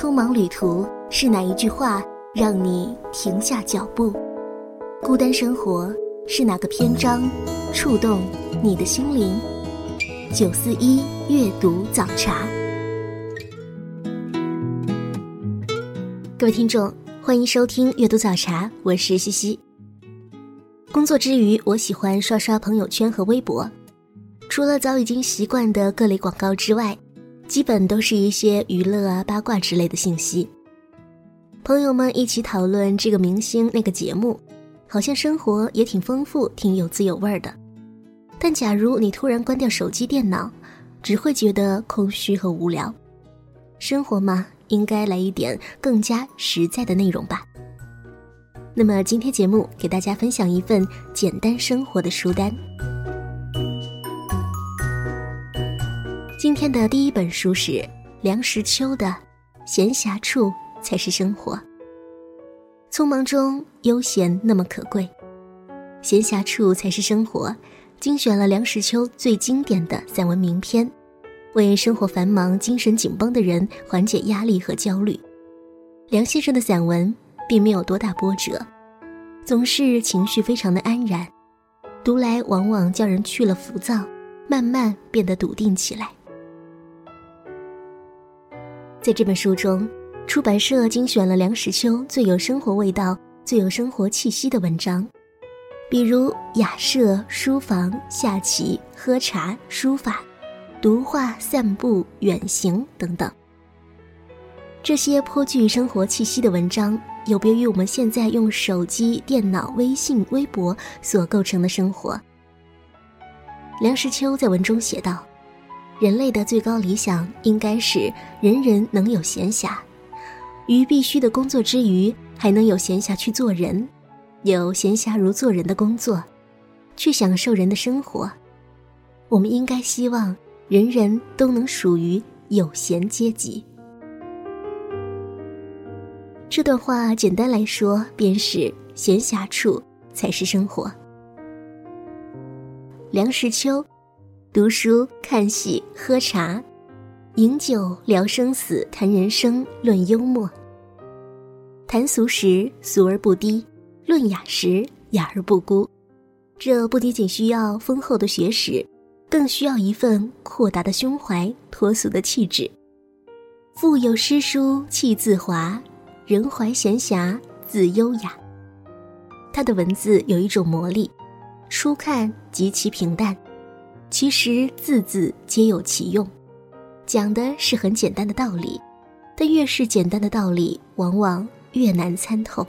匆忙旅途是哪一句话让你停下脚步？孤单生活是哪个篇章触动你的心灵？九四一阅读早茶，各位听众，欢迎收听阅读早茶，我是西西。工作之余，我喜欢刷刷朋友圈和微博，除了早已经习惯的各类广告之外。基本都是一些娱乐啊、八卦之类的信息。朋友们一起讨论这个明星、那个节目，好像生活也挺丰富、挺有滋有味的。但假如你突然关掉手机、电脑，只会觉得空虚和无聊。生活嘛，应该来一点更加实在的内容吧。那么今天节目给大家分享一份简单生活的书单。今天的第一本书是梁实秋的《闲暇处才是生活》。匆忙中悠闲那么可贵，闲暇处才是生活。精选了梁实秋最经典的散文名篇，为生活繁忙、精神紧绷的人缓解压力和焦虑。梁先生的散文并没有多大波折，总是情绪非常的安然，读来往往叫人去了浮躁，慢慢变得笃定起来。在这本书中，出版社精选了梁实秋最有生活味道、最有生活气息的文章，比如雅舍、书房、下棋、喝茶、书法、读画、散步、远行等等。这些颇具生活气息的文章，有别于我们现在用手机、电脑、微信、微博所构成的生活。梁实秋在文中写道。人类的最高理想应该是人人能有闲暇，于必须的工作之余，还能有闲暇去做人，有闲暇如做人的工作，去享受人的生活。我们应该希望人人都能属于有闲阶级。这段话简单来说，便是闲暇处才是生活。梁实秋。读书、看戏、喝茶、饮酒、聊生死、谈人生、论幽默。谈俗时俗而不低，论雅时雅而不孤。这不仅仅需要丰厚的学识，更需要一份阔达的胸怀、脱俗的气质。腹有诗书气自华，人怀闲暇自优雅。他的文字有一种魔力，初看极其平淡。其实字字皆有其用，讲的是很简单的道理，但越是简单的道理，往往越难参透。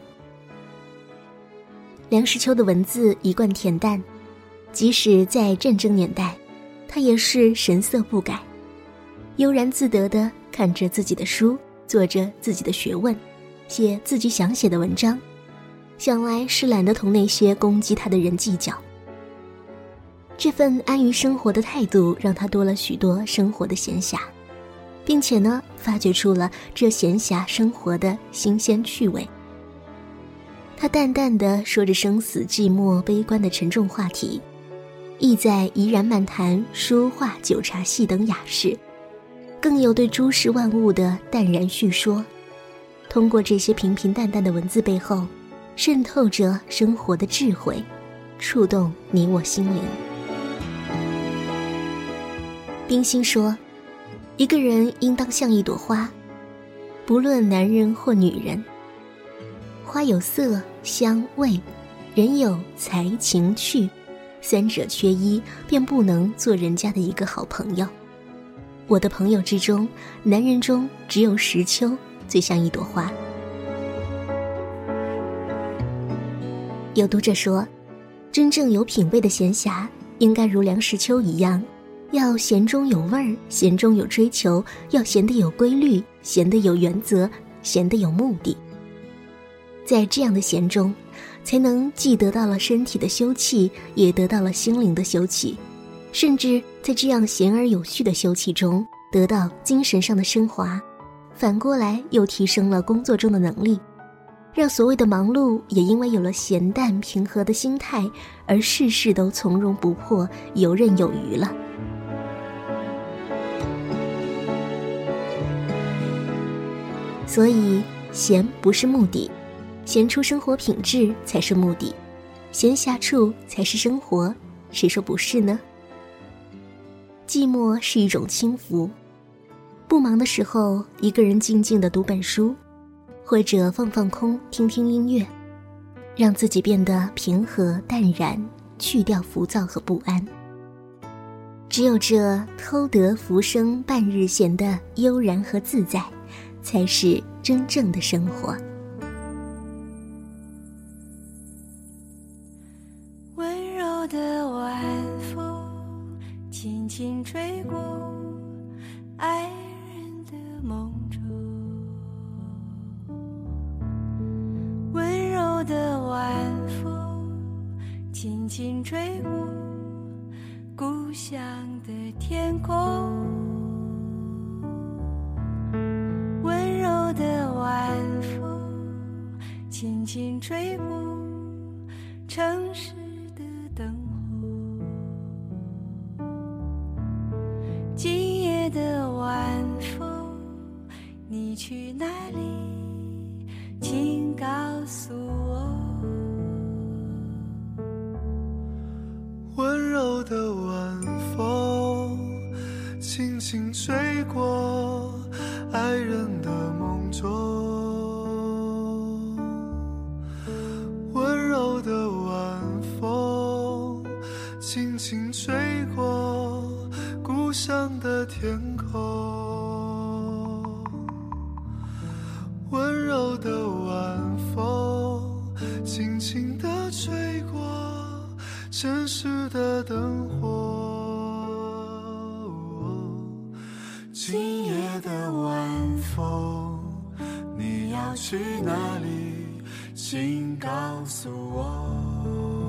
梁实秋的文字一贯恬淡，即使在战争年代，他也是神色不改，悠然自得地看着自己的书，做着自己的学问，写自己想写的文章，想来是懒得同那些攻击他的人计较。这份安于生活的态度，让他多了许多生活的闲暇，并且呢，发掘出了这闲暇生活的新鲜趣味。他淡淡的说着生死、寂寞、悲观的沉重话题，意在怡然漫谈书画、酒茶戏等雅事，更有对诸事万物的淡然叙说。通过这些平平淡淡的文字背后，渗透着生活的智慧，触动你我心灵。冰心说：“一个人应当像一朵花，不论男人或女人。花有色、香、味，人有才、情、趣，三者缺一，便不能做人家的一个好朋友。我的朋友之中，男人中只有石秋最像一朵花。”有读者说：“真正有品位的闲暇，应该如梁实秋一样。”要闲中有味儿，闲中有追求，要闲得有规律，闲得有原则，闲得有目的。在这样的闲中，才能既得到了身体的休憩，也得到了心灵的休憩，甚至在这样闲而有序的休憩中，得到精神上的升华。反过来，又提升了工作中的能力，让所谓的忙碌也因为有了闲淡平和的心态，而事事都从容不迫，游刃有余了。所以，闲不是目的，闲出生活品质才是目的，闲暇处才是生活，谁说不是呢？寂寞是一种轻浮，不忙的时候，一个人静静的读本书，或者放放空，听听音乐，让自己变得平和淡然，去掉浮躁和不安。只有这偷得浮生半日闲的悠然和自在，才是真正的生活。温柔的晚风轻轻吹过爱人的梦中，温柔的晚风轻轻吹过。故乡的天空，今夜的晚风，你要去哪里？请告诉我。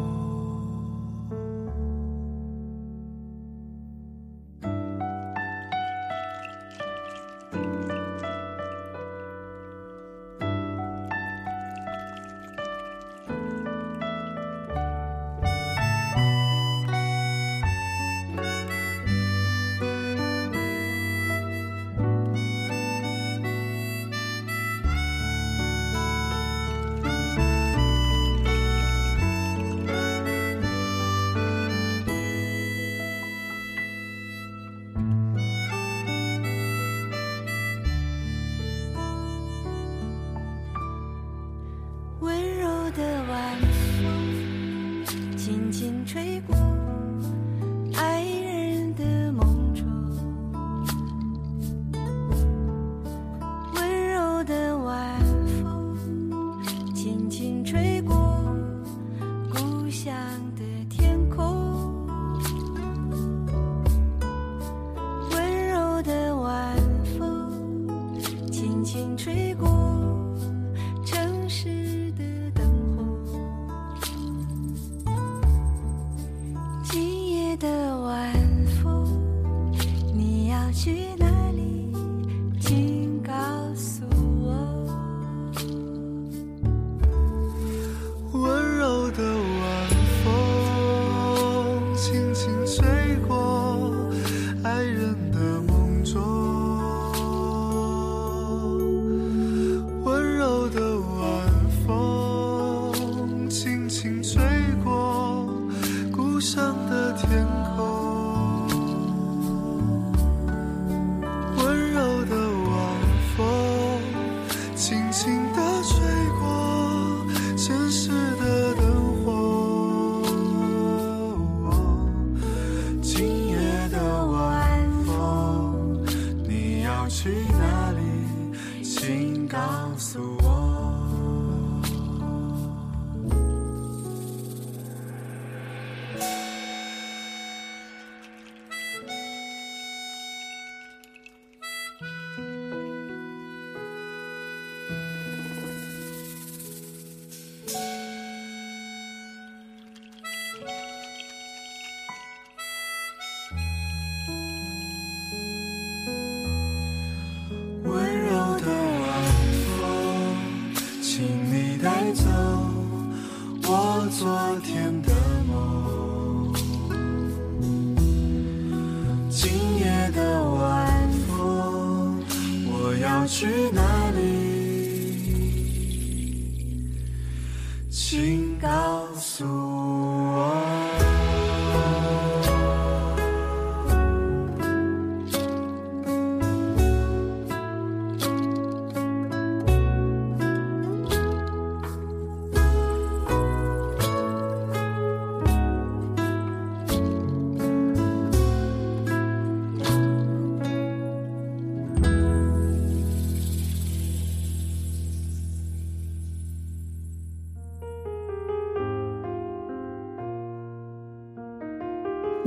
去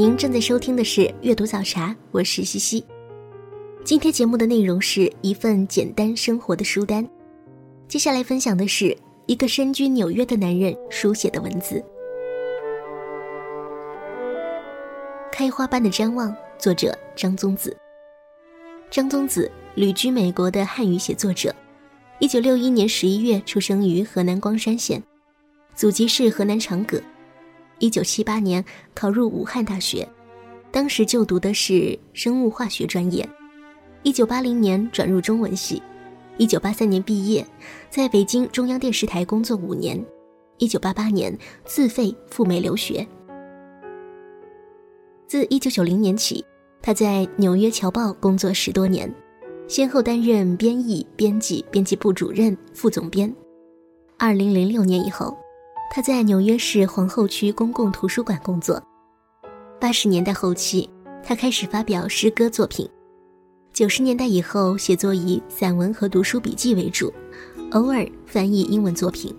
您正在收听的是阅读早茶，我是西西。今天节目的内容是一份简单生活的书单。接下来分享的是一个身居纽约的男人书写的文字。开花般的瞻望，作者张宗子。张宗子旅居美国的汉语写作者，一九六一年十一月出生于河南光山县，祖籍是河南长葛。一九七八年考入武汉大学，当时就读的是生物化学专业。一九八零年转入中文系，一九八三年毕业，在北京中央电视台工作五年。一九八八年自费赴美留学。自一九九零年起，他在《纽约侨报》工作十多年，先后担任编译、编辑、编辑部主任、副总编。二零零六年以后。他在纽约市皇后区公共图书馆工作。八十年代后期，他开始发表诗歌作品。九十年代以后，写作以散文和读书笔记为主，偶尔翻译英文作品。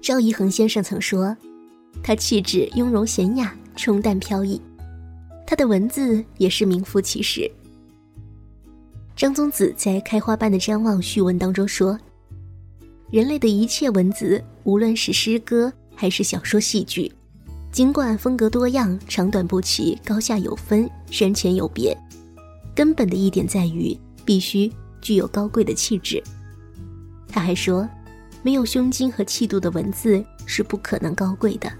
赵一恒先生曾说：“他气质雍容娴雅，冲淡飘逸。”他的文字也是名副其实。张宗子在《开花般的瞻望》序文当中说。人类的一切文字，无论是诗歌还是小说、戏剧，尽管风格多样、长短不齐、高下有分、深浅有别，根本的一点在于必须具有高贵的气质。他还说，没有胸襟和气度的文字是不可能高贵的，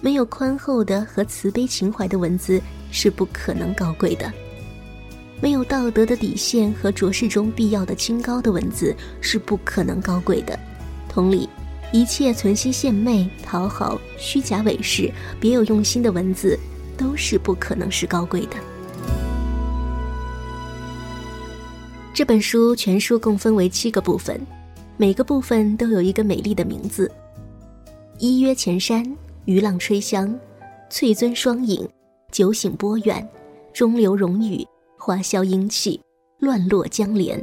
没有宽厚的和慈悲情怀的文字是不可能高贵的。没有道德的底线和浊世中必要的清高的文字是不可能高贵的。同理，一切存心献媚、讨好、虚假伪饰、别有用心的文字，都是不可能是高贵的。这本书全书共分为七个部分，每个部分都有一个美丽的名字：一约前山，渔浪吹香，翠尊双影，酒醒波远，中流荣语。花销英气，乱落江莲。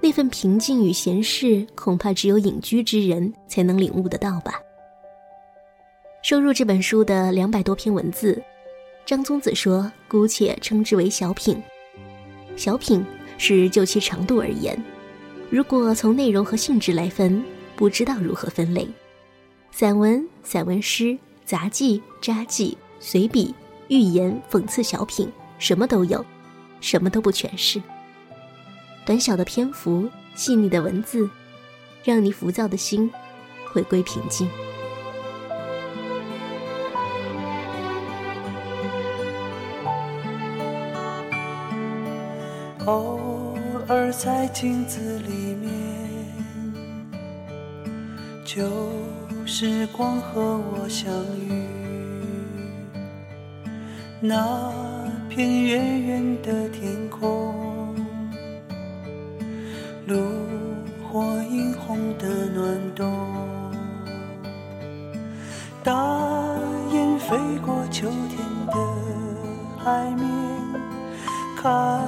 那份平静与闲适，恐怕只有隐居之人才能领悟得到吧。收入这本书的两百多篇文字，张宗子说，姑且称之为小品。小品是就其长度而言，如果从内容和性质来分，不知道如何分类。散文、散文诗、杂记、札记、随笔、寓言、讽刺小品。什么都有，什么都不全是。短小的篇幅，细腻的文字，让你浮躁的心回归平静。偶尔在镜子里面，旧时光和我相遇，那。片远远的天空，炉火映红的暖冬，大雁飞过秋天的海面，看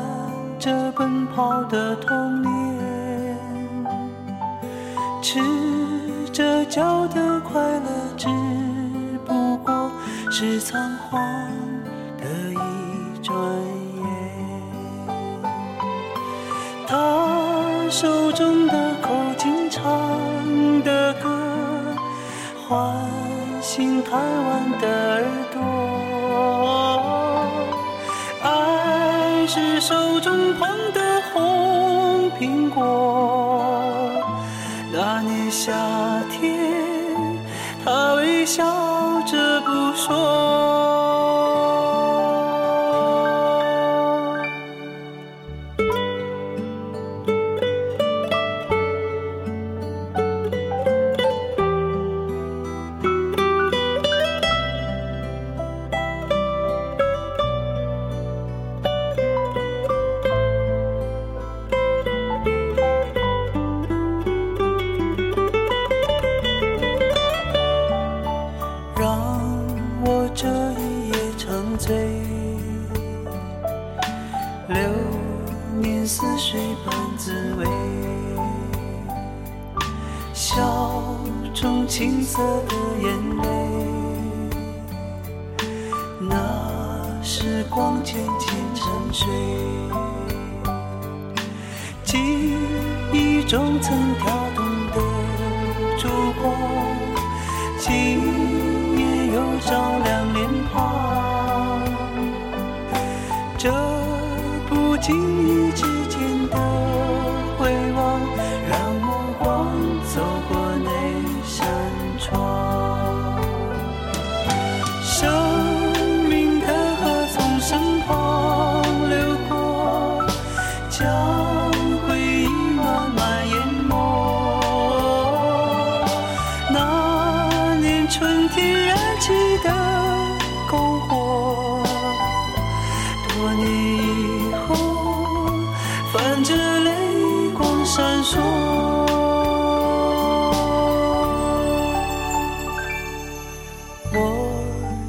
着奔跑的童年，赤着脚的快乐，只不过是仓皇。手中的口琴唱的歌，唤醒贪玩的耳朵。爱是手中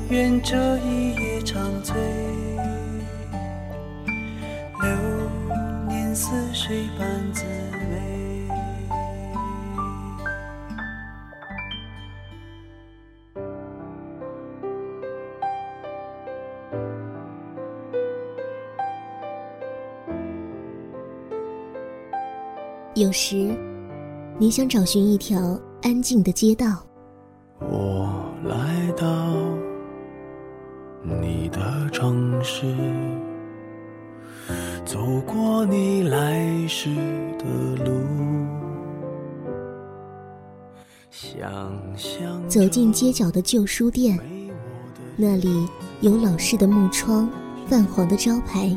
愿这一夜长醉，流年似水般滋味。有时，你想找寻一条安静的街道，我来到你的城市，走过你来时的路，想象走进街角的旧书店，那里有老式的木窗、泛黄的招牌，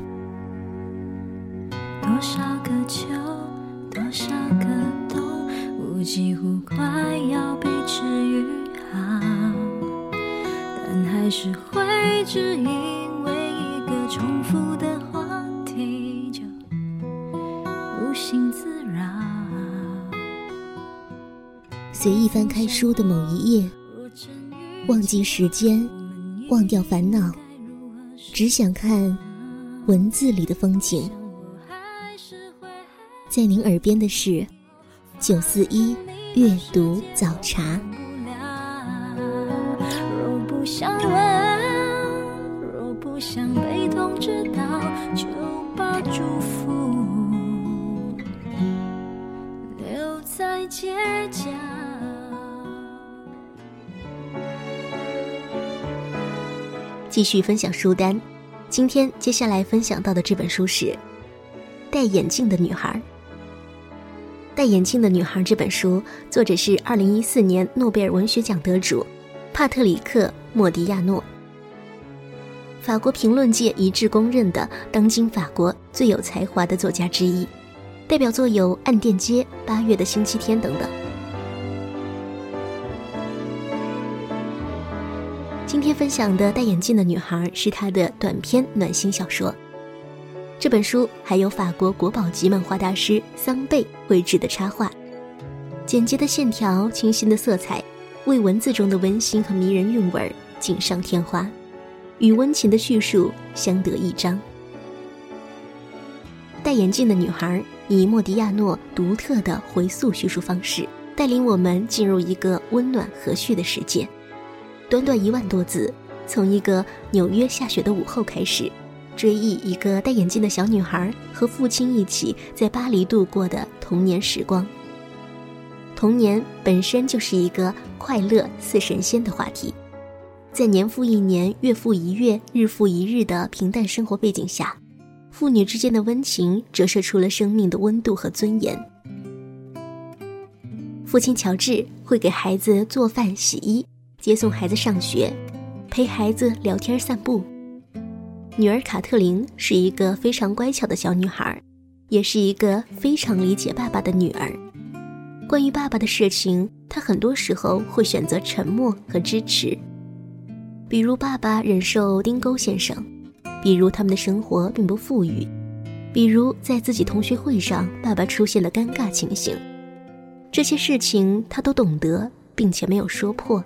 会只因为一个重复的话题就无心自扰。随意翻开书的某一页，忘记时间，忘掉烦恼，只想看文字里的风景。在您耳边的是九四一阅读早茶。若不想问，若想被通知到，就把祝福留在街角。继续分享书单，今天接下来分享到的这本书是《戴眼镜的女孩》。《戴眼镜的女孩》这本书，作者是二零一四年诺贝尔文学奖得主帕特里克·莫迪亚诺，法国评论界一致公认的当今法国最有才华的作家之一，代表作有《暗电街》《八月的星期天》等等。今天分享的《戴眼镜的女孩》是她的短篇暖心小说。这本书还有法国国宝级漫画大师桑贝绘制的插画，简洁的线条、清新的色彩，为文字中的温馨和迷人韵味锦上添花，与温情的叙述相得益彰。戴眼镜的女孩以莫迪亚诺独特的回溯叙述方式，带领我们进入一个温暖和煦的世界。短短一万多字，从一个纽约下雪的午后开始，追忆一个戴眼镜的小女孩和父亲一起在巴黎度过的童年时光。童年本身就是一个快乐似神仙的话题，在年复一年、月复一月、日复一日的平淡生活背景下，父女之间的温情折射出了生命的温度和尊严。父亲乔治会给孩子做饭、洗衣。接送孩子上学，陪孩子聊天散步。女儿卡特琳是一个非常乖巧的小女孩，也是一个非常理解爸爸的女儿。关于爸爸的事情，她很多时候会选择沉默和支持。比如爸爸忍受丁沟先生，比如他们的生活并不富裕，比如在自己同学会上爸爸出现了尴尬情形，这些事情他都懂得，并且没有说破。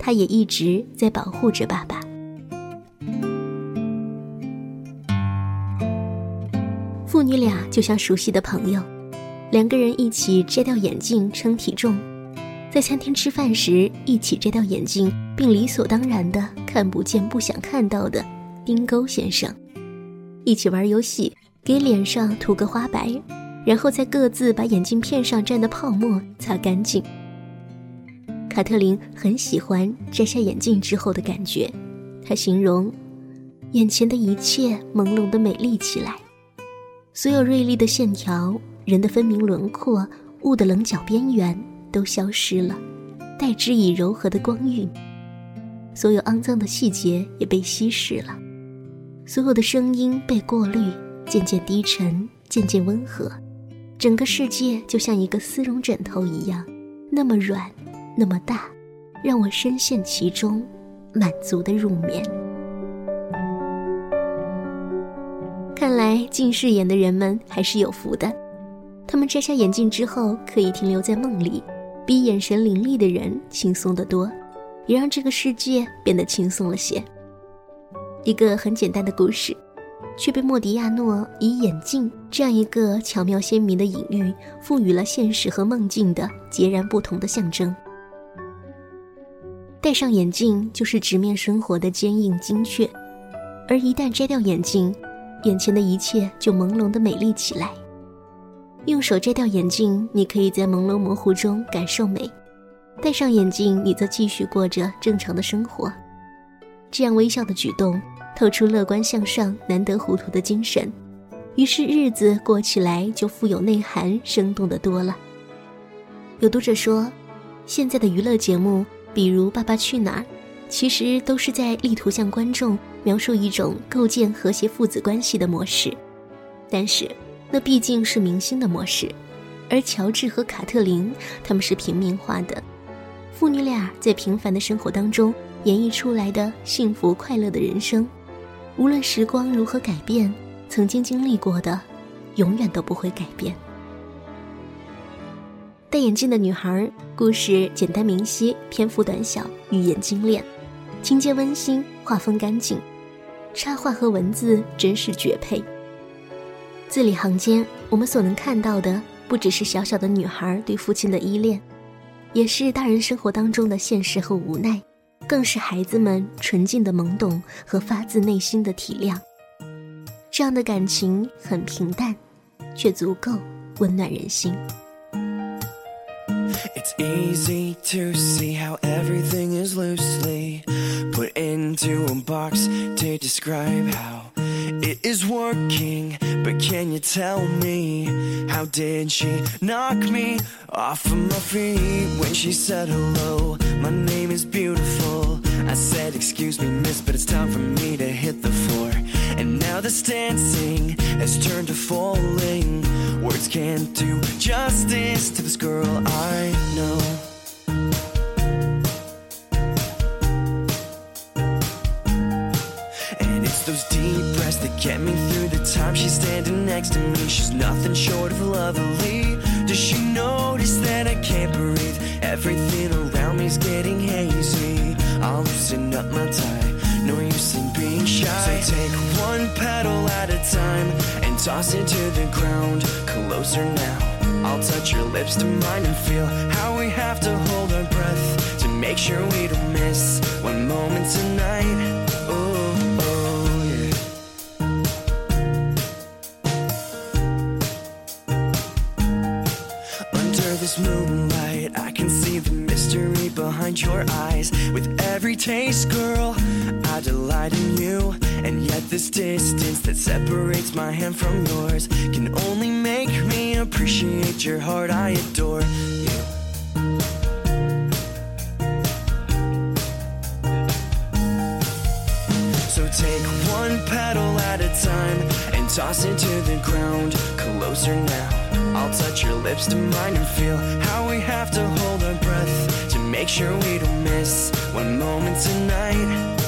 他也一直在保护着爸爸。父女俩就像熟悉的朋友，两个人一起摘掉眼镜称体重，在餐厅吃饭时一起摘掉眼镜，并理所当然的看不见不想看到的丁钩先生，一起玩游戏，给脸上涂个花白，然后再各自把眼镜片上沾的泡沫擦干净。卡特琳很喜欢摘下眼镜之后的感觉，她形容眼前的一切朦胧的美丽起来，所有锐利的线条、人的分明轮廓、物的棱角边缘。都消失了，代之以柔和的光晕。所有肮脏的细节也被稀释了，所有的声音被过滤，渐渐低沉，渐渐温和。整个世界就像一个丝绒枕头一样，那么软，那么大，让我深陷其中，满足的入眠。看来近视眼的人们还是有福的，他们摘下眼镜之后，可以停留在梦里。比眼神凌厉的人轻松得多，也让这个世界变得轻松了些。一个很简单的故事，却被莫迪亚诺以眼镜这样一个巧妙鲜明的隐喻，赋予了现实和梦境的截然不同的象征。戴上眼镜就是直面生活的坚硬精确，而一旦摘掉眼镜，眼前的一切就朦胧的美丽起来。用手摘掉眼镜，你可以在朦胧模糊中感受美；戴上眼镜，你则继续过着正常的生活。这样微笑的举动，透出乐观向上、难得糊涂的精神，于是日子过起来就富有内涵、生动的多了。有读者说，现在的娱乐节目，比如《爸爸去哪儿》，其实都是在力图向观众描述一种构建和谐父子关系的模式，但是。那毕竟是明星的模式，而乔治和卡特琳他们是平民化的，父女俩在平凡的生活当中演绎出来的幸福快乐的人生。无论时光如何改变，曾经经历过的，永远都不会改变。戴眼镜的女孩，故事简单明晰，篇幅短小，语言精炼，情节温馨，画风干净，插画和文字真是绝配。字里行间，我们所能看到的不只是小小的女孩对父亲的依恋，也是大人生活当中的现实和无奈，更是孩子们纯净的懵懂和发自内心的体谅。这样的感情很平淡，却足够温暖人心。Easy to see how everything is loosely put into a box to describe how it is working. But can you tell me how did she knock me off of my feet when she said hello? My name is beautiful. I said, Excuse me, miss, but it's time for me to hit the floor. And now this dancing has turned to falling. Words can't do justice to this girl I know. And it's those deep breaths that get me through the time she's standing next to me. She's nothing short of lovely. Does she notice that I can't breathe? Everything around me's getting hazy. I'll loosen up my tie. No use in being shy. So take one petal at a time toss it to the ground. Closer now. I'll touch your lips to mine and feel how we have to hold our breath to make sure we don't miss one moment tonight. Oh, oh, yeah. Under this moonlight, I can see the mystery behind your eyes. With every taste, girl, I delight in you. This distance that separates my hand from yours can only make me appreciate your heart. I adore you. So take one petal at a time and toss it to the ground. Closer now. I'll touch your lips to mine and feel how we have to hold our breath to make sure we don't miss one moment tonight.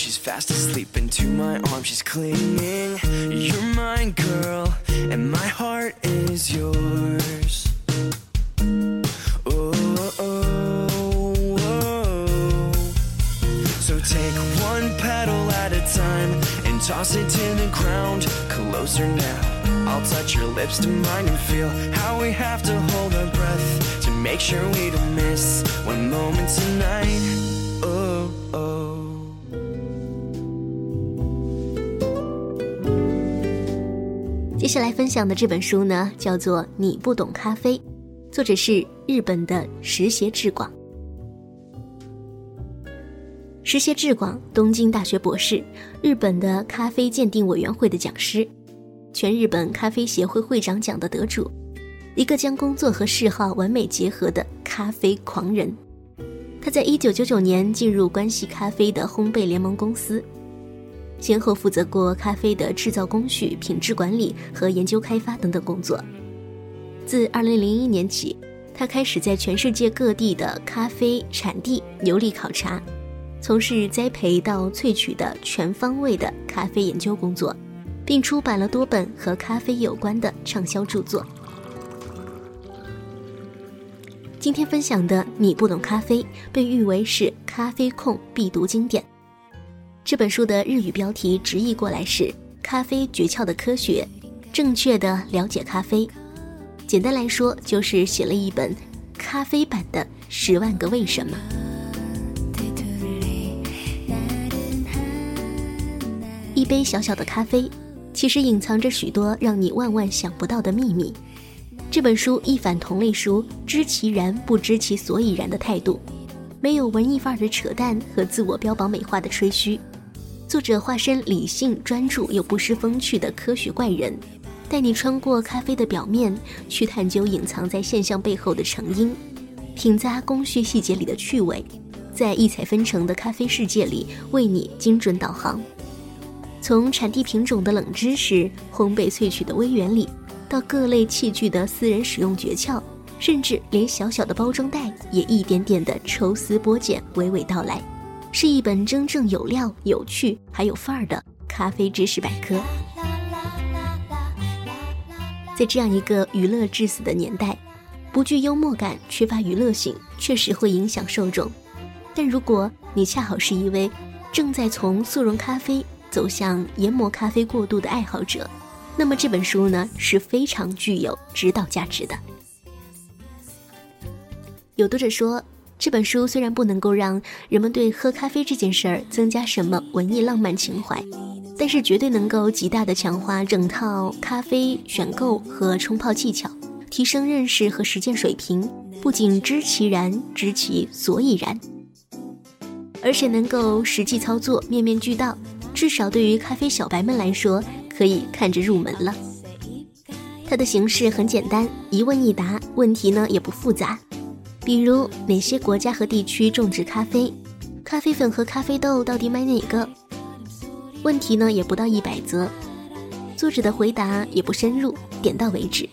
She's fast asleep into my arms. She's clinging. You're mine, girl, and my heart is yours. Oh, oh, oh. So take one petal at a time and toss it to the ground. Closer now. I'll touch your lips to mine and feel how we have to hold our breath to make sure we don't miss one moment tonight. 接下来分享的这本书呢，叫做《你不懂咖啡》，作者是日本的石胁智广。石胁智广，东京大学博士，日本的咖啡鉴定委员会的讲师，全日本咖啡协会会长奖的得主，一个将工作和嗜好完美结合的咖啡狂人。他在一九九九年进入关系咖啡的烘焙联盟公司。先后负责过咖啡的制造工序、品质管理和研究开发等等工作。自2001年起，他开始在全世界各地的咖啡产地游历考察，从事栽培到萃取的全方位的咖啡研究工作，并出版了多本和咖啡有关的畅销著作。今天分享的《你不懂咖啡》被誉为是咖啡控必读经典。这本书的日语标题直译过来是“咖啡诀窍的科学，正确的了解咖啡”。简单来说，就是写了一本咖啡版的《十万个为什么》。一杯小小的咖啡，其实隐藏着许多让你万万想不到的秘密。这本书一反同类书“知其然不知其所以然”的态度，没有文艺范儿的扯淡和自我标榜美化的吹嘘。作者化身理性、专注又不失风趣的科学怪人，带你穿过咖啡的表面，去探究隐藏在现象背后的成因，品咂工序细节里的趣味，在异彩纷呈的咖啡世界里为你精准导航。从产地品种的冷知识、烘焙萃取的微原理，到各类器具的私人使用诀窍，甚至连小小的包装袋也一点点的抽丝剥茧，娓娓道来。是一本真正有料、有趣还有范儿的咖啡知识百科。在这样一个娱乐至死的年代，不具幽默感、缺乏娱乐性，确实会影响受众。但如果你恰好是一位正在从速溶咖啡走向研磨咖啡过渡的爱好者，那么这本书呢是非常具有指导价值的。有读者说。这本书虽然不能够让人们对喝咖啡这件事儿增加什么文艺浪漫情怀，但是绝对能够极大的强化整套咖啡选购和冲泡技巧，提升认识和实践水平。不仅知其然，知其所以然，而且能够实际操作，面面俱到。至少对于咖啡小白们来说，可以看着入门了。它的形式很简单，一问一答，问题呢也不复杂。比如哪些国家和地区种植咖啡？咖啡粉和咖啡豆到底买哪个？问题呢也不到一百则，作者的回答也不深入，点到为止。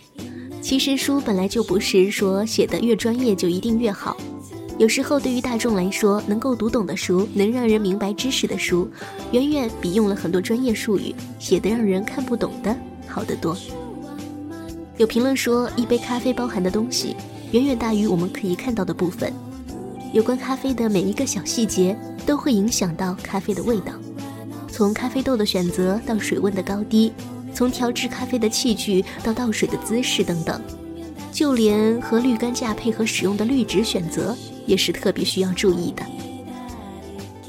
其实书本来就不是说写的越专业就一定越好，有时候对于大众来说，能够读懂的书，能让人明白知识的书，远远比用了很多专业术语写的让人看不懂的好得多。有评论说，一杯咖啡包含的东西。远远大于我们可以看到的部分。有关咖啡的每一个小细节都会影响到咖啡的味道，从咖啡豆的选择到水温的高低，从调制咖啡的器具到倒水的姿势等等，就连和滤杆架配合使用的滤纸选择也是特别需要注意的。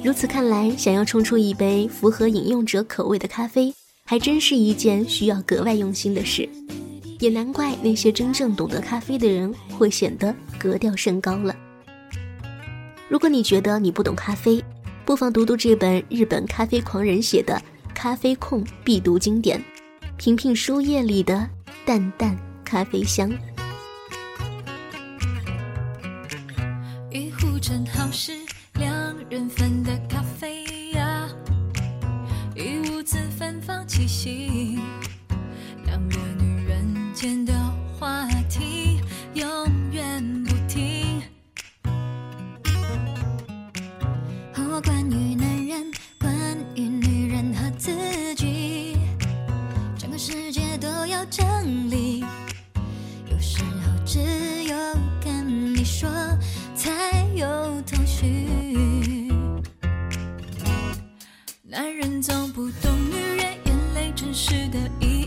如此看来，想要冲出一杯符合饮用者口味的咖啡，还真是一件需要格外用心的事。也难怪那些真正懂得咖啡的人会显得格调甚高了。如果你觉得你不懂咖啡，不妨读读这本日本咖啡狂人写的《咖啡控必读经典》，品品书页里的淡淡咖啡香。一壶正好是两人份的咖啡呀，一屋子芬芳气息。间的话题永远不停。和我关于男人，关于女人和自己，整个世界都要整理。有时候只有跟你说才有头绪。男人总不懂女人眼泪真实的意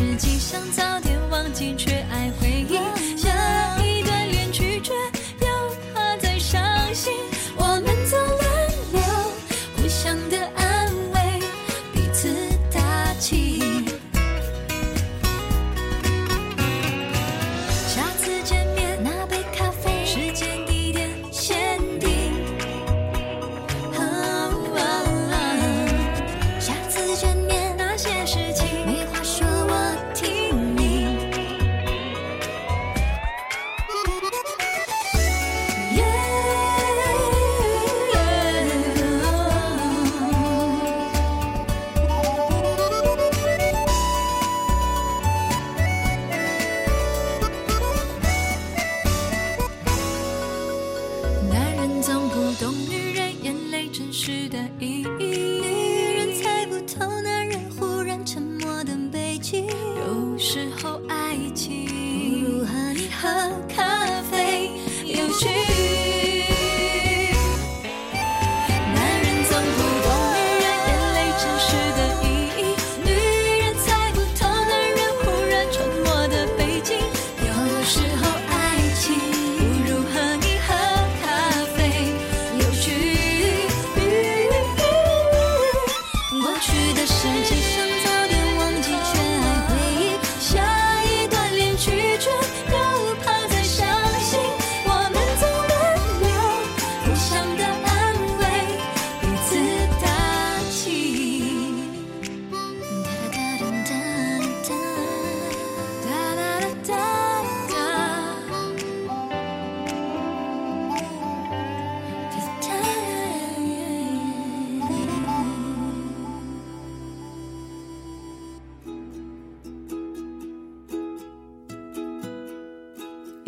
是吉祥在。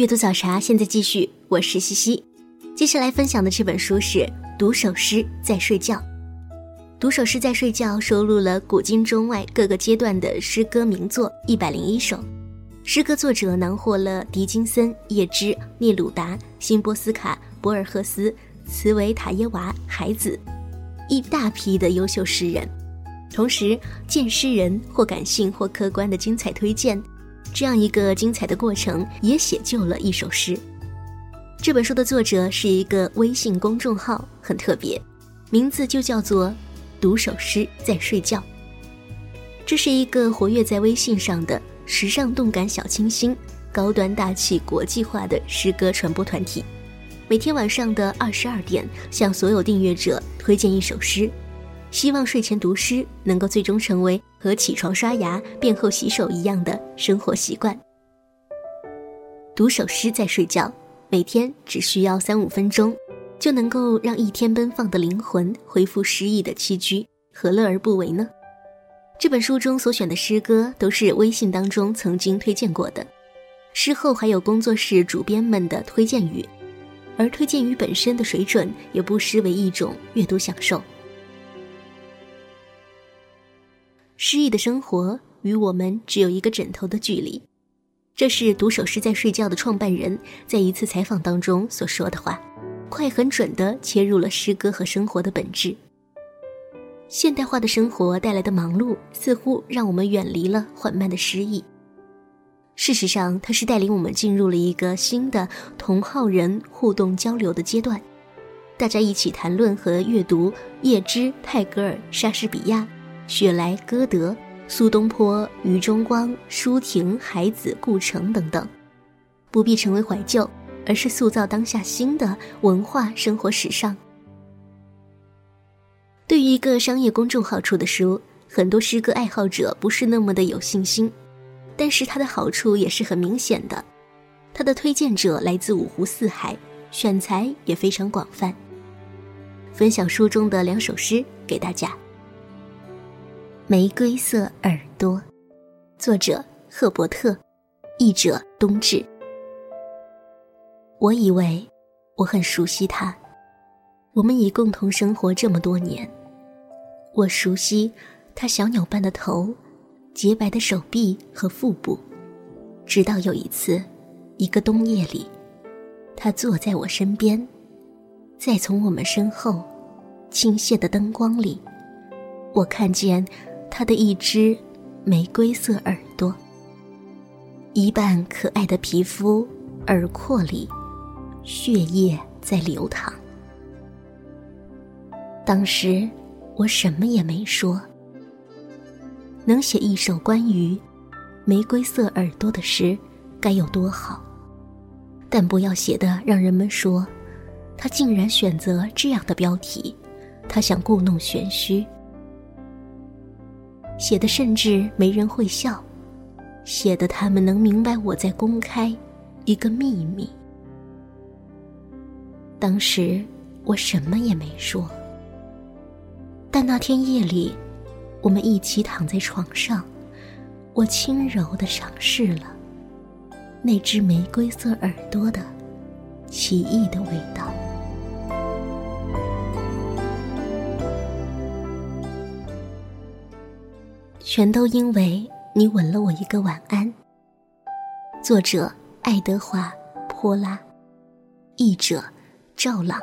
阅读早茶现在继续，我是西西。接下来分享的这本书是《读首诗在睡觉》。《读首诗在睡觉》收录了古今中外各个阶段的诗歌名作一百零一首。诗歌作者囊括了狄金森、叶芝、聂鲁达、辛波斯卡、博尔赫斯、茨维塔耶娃、海子一大批的优秀诗人。同时，见诗人或感性或客观的精彩推荐，这样一个精彩的过程，也写就了一首诗。这本书的作者是一个微信公众号，很特别，名字就叫做“读首诗在睡觉”。这是一个活跃在微信上的时尚动感小清新、高端大气国际化的诗歌传播团体。每天晚上的二十二点，向所有订阅者推荐一首诗，希望睡前读诗能够最终成为和起床刷牙、便后洗手一样的生活习惯。读首诗在睡觉，每天只需要三五分钟，就能够让一天奔放的灵魂恢复诗意的栖居，何乐而不为呢？这本书中所选的诗歌都是微信当中曾经推荐过的，事后还有工作室主编们的推荐语，而推荐语本身的水准也不失为一种阅读享受。诗意的生活与我们只有一个枕头的距离，这是读首诗在睡觉的创办人在一次采访当中所说的话，快很准地切入了诗歌和生活的本质。现代化的生活带来的忙碌，似乎让我们远离了缓慢的诗意。事实上，它是带领我们进入了一个新的同好人互动交流的阶段，大家一起谈论和阅读叶芝、泰戈尔、莎士比亚、雪莱、歌德、苏东坡、余中光、舒婷、海子、顾城等等，不必成为怀旧，而是塑造当下新的文化生活时尚。对于一个商业公众号出的书，很多诗歌爱好者不是那么的有信心，但是它的好处也是很明显的，它的推荐者来自五湖四海，选材也非常广泛。分享书中的两首诗给大家，《玫瑰色耳朵》，作者赫伯特，译者冬至。我以为我很熟悉他，我们已共同生活这么多年，我熟悉。他小鸟般的头，洁白的手臂和腹部，直到有一次，一个冬夜里，他坐在我身边，再从我们身后倾泻的灯光里，我看见他的一只玫瑰色耳朵，一半可爱的皮肤，耳廓里血液在流淌。当时我什么也没说。能写一首关于玫瑰色耳朵的诗，该有多好！但不要写的让人们说，他竟然选择这样的标题，他想故弄玄虚。写的甚至没人会笑，写的他们能明白我在公开一个秘密。当时我什么也没说，但那天夜里。我们一起躺在床上，我轻柔的尝试了那只玫瑰色耳朵的奇异的味道。全都因为你吻了我一个晚安。作者：爱德华·泼拉，译者：赵朗。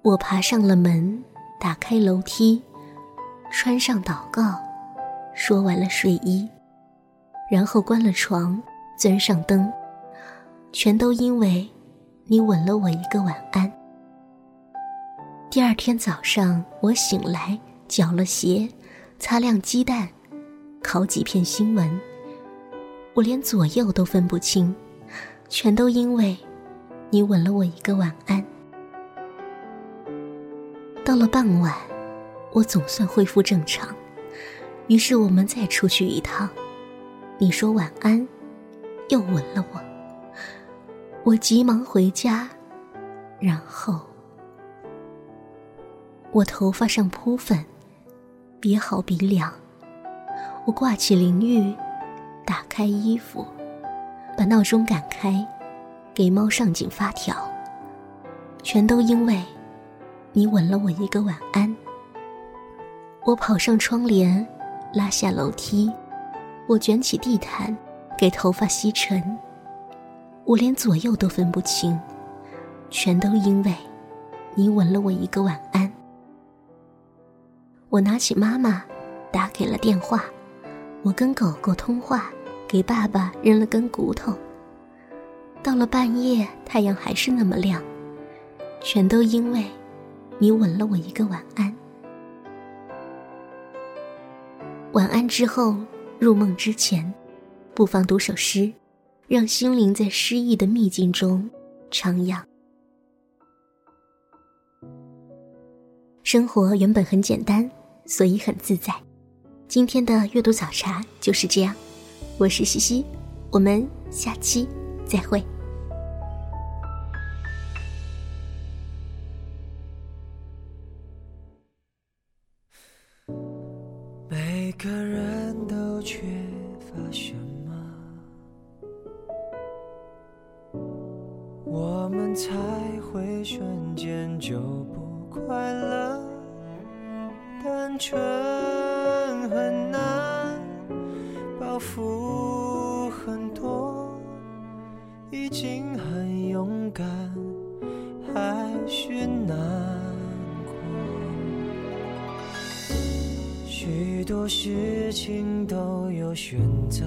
我爬上了门，打开楼梯。穿上祷告，说完了睡衣，然后关了床，钻上灯，全都因为你吻了我一个晚安。第二天早上，我醒来，搅了鞋，擦亮鸡蛋，烤几片新闻，我连左右都分不清，全都因为你吻了我一个晚安。到了傍晚。我总算恢复正常，于是我们再出去一趟。你说晚安，又吻了我。我急忙回家，然后我头发上铺粉，别好鼻梁。我挂起淋浴，打开衣服，把闹钟赶开，给猫上紧发条。全都因为你吻了我一个晚安。我跑上窗帘，拉下楼梯，我卷起地毯，给头发吸尘。我连左右都分不清，全都因为你吻了我一个晚安。我拿起妈妈，打给了电话。我跟狗狗通话，给爸爸扔了根骨头。到了半夜，太阳还是那么亮，全都因为你吻了我一个晚安。晚安之后，入梦之前，不妨读首诗，让心灵在诗意的秘境中徜徉。生活原本很简单，所以很自在。今天的阅读早茶就是这样，我是西西，我们下期再会。每个人都缺乏什么，我们才会瞬间就不快乐？单纯很难，包袱很多，已经很勇敢，还是难过。许多事情都有选择，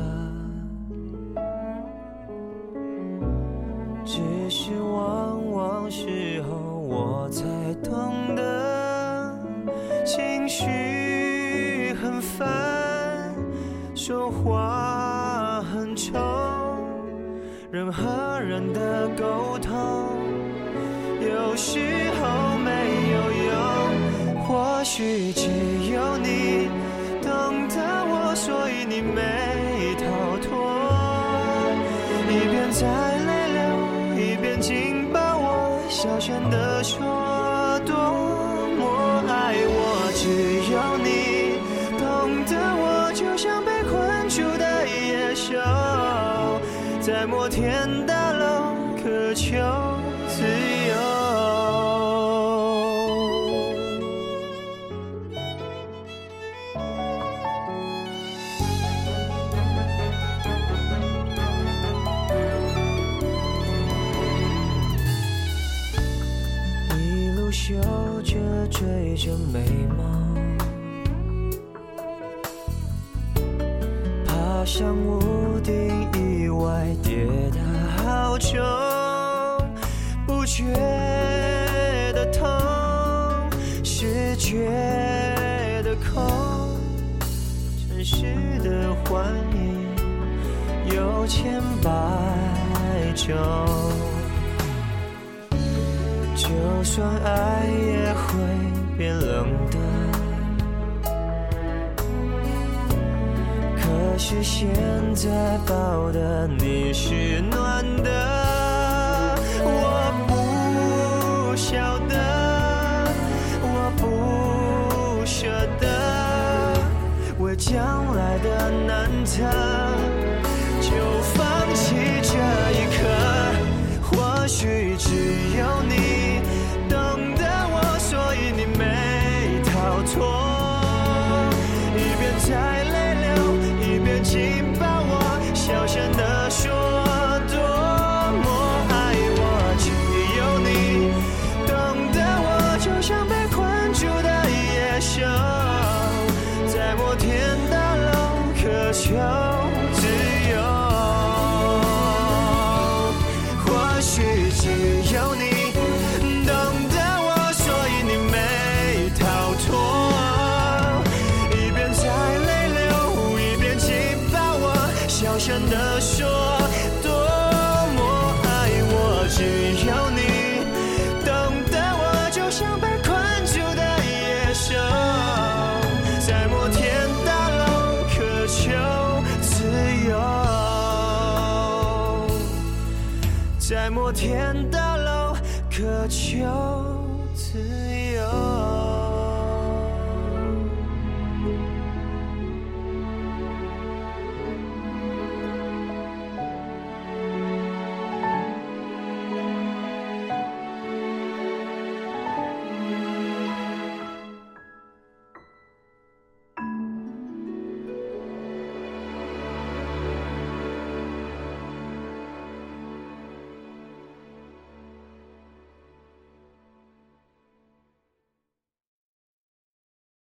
人和人的沟通有时候没有用或许只有你懂得我所以你没逃脱。一边在泪流一边紧抱我小声地说。